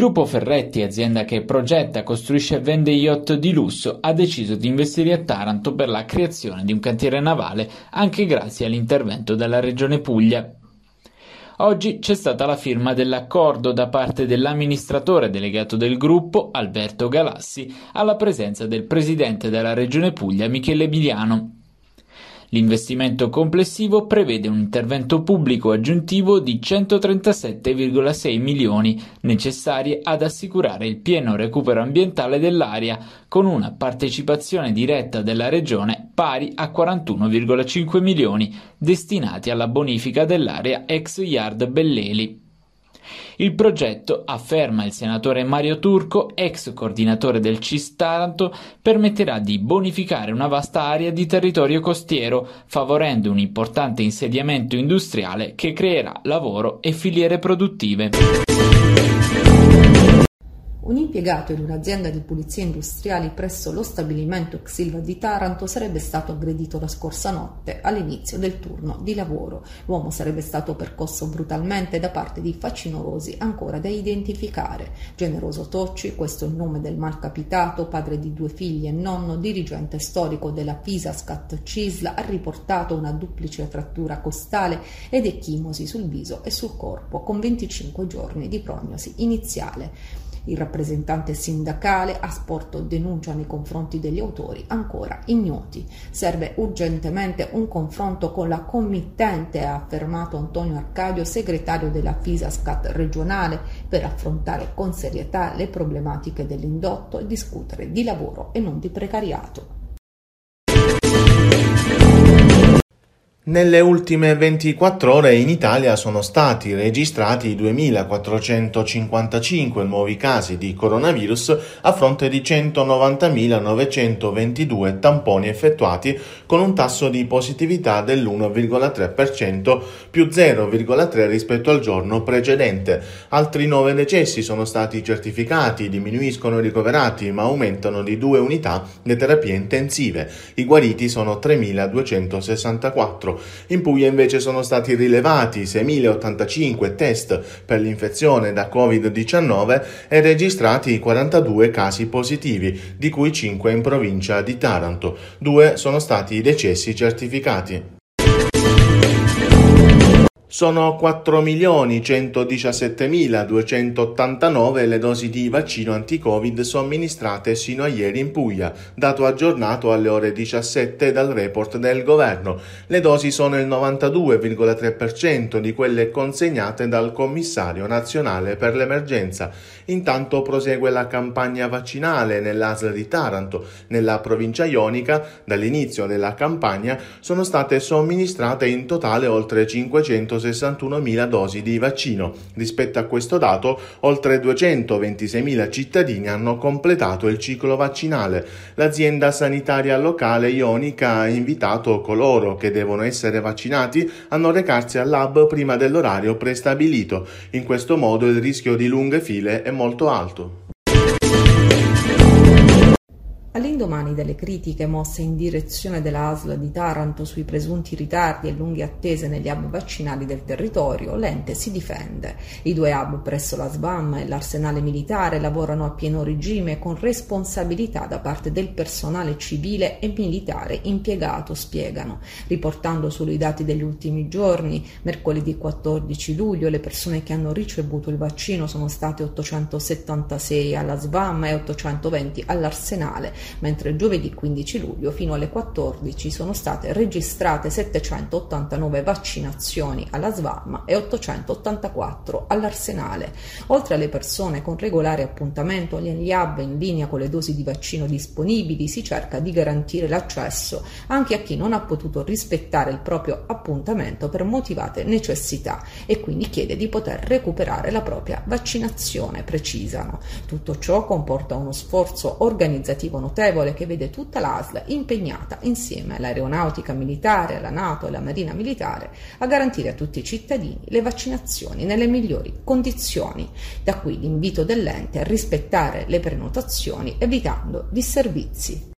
gruppo Ferretti, azienda che progetta, costruisce e vende yacht di lusso, ha deciso di investire a Taranto per la creazione di un cantiere navale anche grazie all'intervento della Regione Puglia. Oggi c'è stata la firma dell'accordo da parte dell'amministratore delegato del gruppo, Alberto Galassi, alla presenza del presidente della Regione Puglia, Michele Emiliano. L'investimento complessivo prevede un intervento pubblico aggiuntivo di 137,6 milioni necessari ad assicurare il pieno recupero ambientale dell'area, con una partecipazione diretta della Regione pari a 41,5 milioni destinati alla bonifica dell'area ex Yard Belleli. Il progetto, afferma il senatore Mario Turco, ex coordinatore del CIS Taranto, permetterà di bonificare una vasta area di territorio costiero, favorendo un importante insediamento industriale che creerà lavoro e filiere produttive. Un impiegato in un'azienda di pulizie industriali presso lo stabilimento Xilva di Taranto sarebbe stato aggredito la scorsa notte all'inizio del turno di lavoro. L'uomo sarebbe stato percosso brutalmente da parte di facinorosi ancora da identificare. Generoso Tocci, questo è il nome del malcapitato, padre di due figli e nonno, dirigente storico della Pisascat Cisla, ha riportato una duplice frattura costale ed ecchimosi sul viso e sul corpo, con 25 giorni di prognosi iniziale. Il rappresentante sindacale ha sporto denuncia nei confronti degli autori ancora ignoti. Serve urgentemente un confronto con la committente, ha affermato Antonio Arcadio, segretario della FISASCAT regionale, per affrontare con serietà le problematiche dell'indotto e discutere di lavoro e non di precariato. Nelle ultime 24 ore in Italia sono stati registrati 2.455 nuovi casi di coronavirus a fronte di 190.922 tamponi effettuati con un tasso di positività dell'1,3% più 0,3 rispetto al giorno precedente. Altri 9 decessi sono stati certificati, diminuiscono i ricoverati ma aumentano di 2 unità le terapie intensive. I guariti sono 3.264. In Puglia invece sono stati rilevati 6.085 test per l'infezione da Covid-19 e registrati 42 casi positivi, di cui 5 in provincia di Taranto. Due sono stati i decessi certificati. Sono 4.117.289 le dosi di vaccino anti-Covid somministrate sino a ieri in Puglia, dato aggiornato alle ore 17 dal report del governo. Le dosi sono il 92,3% di quelle consegnate dal commissario nazionale per l'emergenza. Intanto prosegue la campagna vaccinale nell'ASL di Taranto. Nella provincia ionica, dall'inizio della campagna, sono state somministrate in totale oltre 500 161.000 dosi di vaccino. Rispetto a questo dato, oltre 226.000 cittadini hanno completato il ciclo vaccinale. L'azienda sanitaria locale Ionica ha invitato coloro che devono essere vaccinati a non recarsi al lab prima dell'orario prestabilito. In questo modo il rischio di lunghe file è molto alto. All'indomani delle critiche mosse in direzione della ASL di Taranto sui presunti ritardi e lunghe attese negli hub vaccinali del territorio, l'ente si difende. I due hub presso la SBAM e l'arsenale militare lavorano a pieno regime con responsabilità da parte del personale civile e militare impiegato, spiegano. Riportando solo i dati degli ultimi giorni, mercoledì 14 luglio le persone che hanno ricevuto il vaccino sono state 876 alla SBAM e 820 all'arsenale mentre giovedì 15 luglio fino alle 14 sono state registrate 789 vaccinazioni alla SVAM e 884 all'Arsenale. Oltre alle persone con regolare appuntamento agli hub in linea con le dosi di vaccino disponibili, si cerca di garantire l'accesso anche a chi non ha potuto rispettare il proprio appuntamento per motivate necessità e quindi chiede di poter recuperare la propria vaccinazione, precisano. Tutto ciò comporta uno sforzo organizzativo notevole che vede tutta l'ASL impegnata insieme all'aeronautica militare, alla Nato e alla Marina militare a garantire a tutti i cittadini le vaccinazioni nelle migliori condizioni. Da qui l'invito dell'ente a rispettare le prenotazioni evitando disservizi.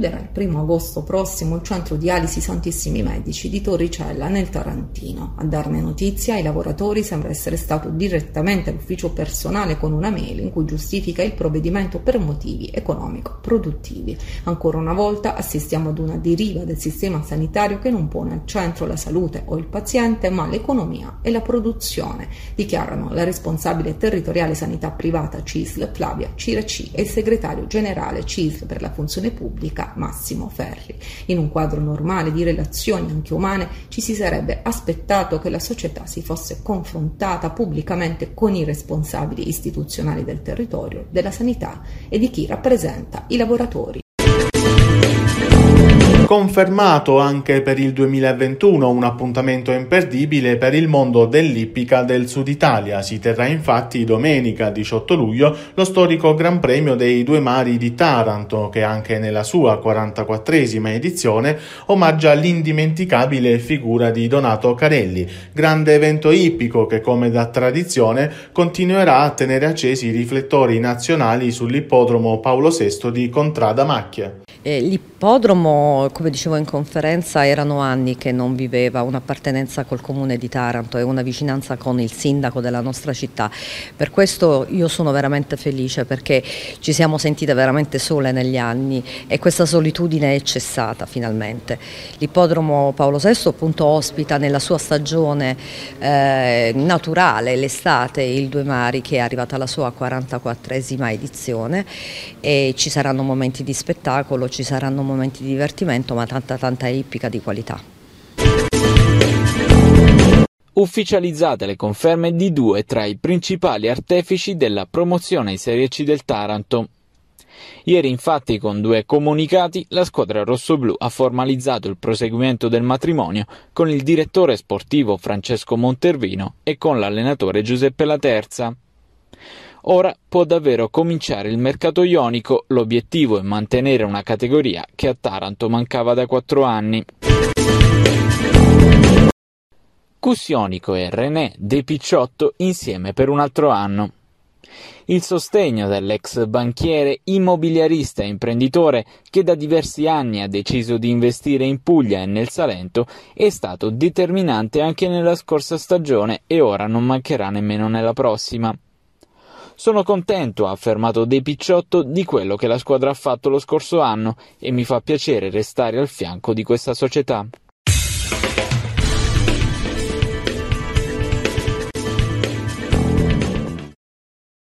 Chiuderà il primo agosto prossimo il centro dialisi Santissimi Medici di Torricella nel Tarantino. A darne notizia ai lavoratori sembra essere stato direttamente l'ufficio personale con una mail in cui giustifica il provvedimento per motivi economico-produttivi. Ancora una volta assistiamo ad una deriva del sistema sanitario che non pone al centro la salute o il paziente ma l'economia e la produzione, dichiarano la responsabile territoriale sanità privata CISL Flavia Ciraci e il segretario generale CISL per la funzione pubblica Massimo Ferri. In un quadro normale di relazioni anche umane ci si sarebbe aspettato che la società si fosse confrontata pubblicamente con i responsabili istituzionali del territorio, della sanità e di chi rappresenta i lavoratori confermato anche per il 2021 un appuntamento imperdibile per il mondo dell'ippica del Sud Italia. Si terrà infatti domenica 18 luglio lo storico Gran Premio dei Due Mari di Taranto, che anche nella sua 44esima edizione omaggia l'indimenticabile figura di Donato Carelli, grande evento ippico che come da tradizione continuerà a tenere accesi i riflettori nazionali sull'ippodromo Paolo VI di Contrada Macchia. Eh, l'ippodromo, come dicevo in conferenza, erano anni che non viveva un'appartenenza col comune di Taranto e una vicinanza con il sindaco della nostra città. Per questo io sono veramente felice perché ci siamo sentite veramente sole negli anni e questa solitudine è cessata finalmente. L'ippodromo Paolo VI appunto ospita nella sua stagione eh, naturale l'estate il Due Mari che è arrivata alla sua 44esima edizione e ci saranno momenti di spettacolo ci saranno momenti di divertimento, ma tanta tanta ippica di qualità. Ufficializzate le conferme di due tra i principali artefici della promozione in Serie C del Taranto. Ieri infatti con due comunicati la squadra rossoblù ha formalizzato il proseguimento del matrimonio con il direttore sportivo Francesco Montervino e con l'allenatore Giuseppe Laterza. Ora può davvero cominciare il mercato ionico, l'obiettivo è mantenere una categoria che a Taranto mancava da quattro anni. Cussionico e René De Picciotto insieme per un altro anno. Il sostegno dell'ex banchiere, immobiliarista e imprenditore che da diversi anni ha deciso di investire in Puglia e nel Salento è stato determinante anche nella scorsa stagione e ora non mancherà nemmeno nella prossima. Sono contento, ha affermato De Picciotto, di quello che la squadra ha fatto lo scorso anno e mi fa piacere restare al fianco di questa società.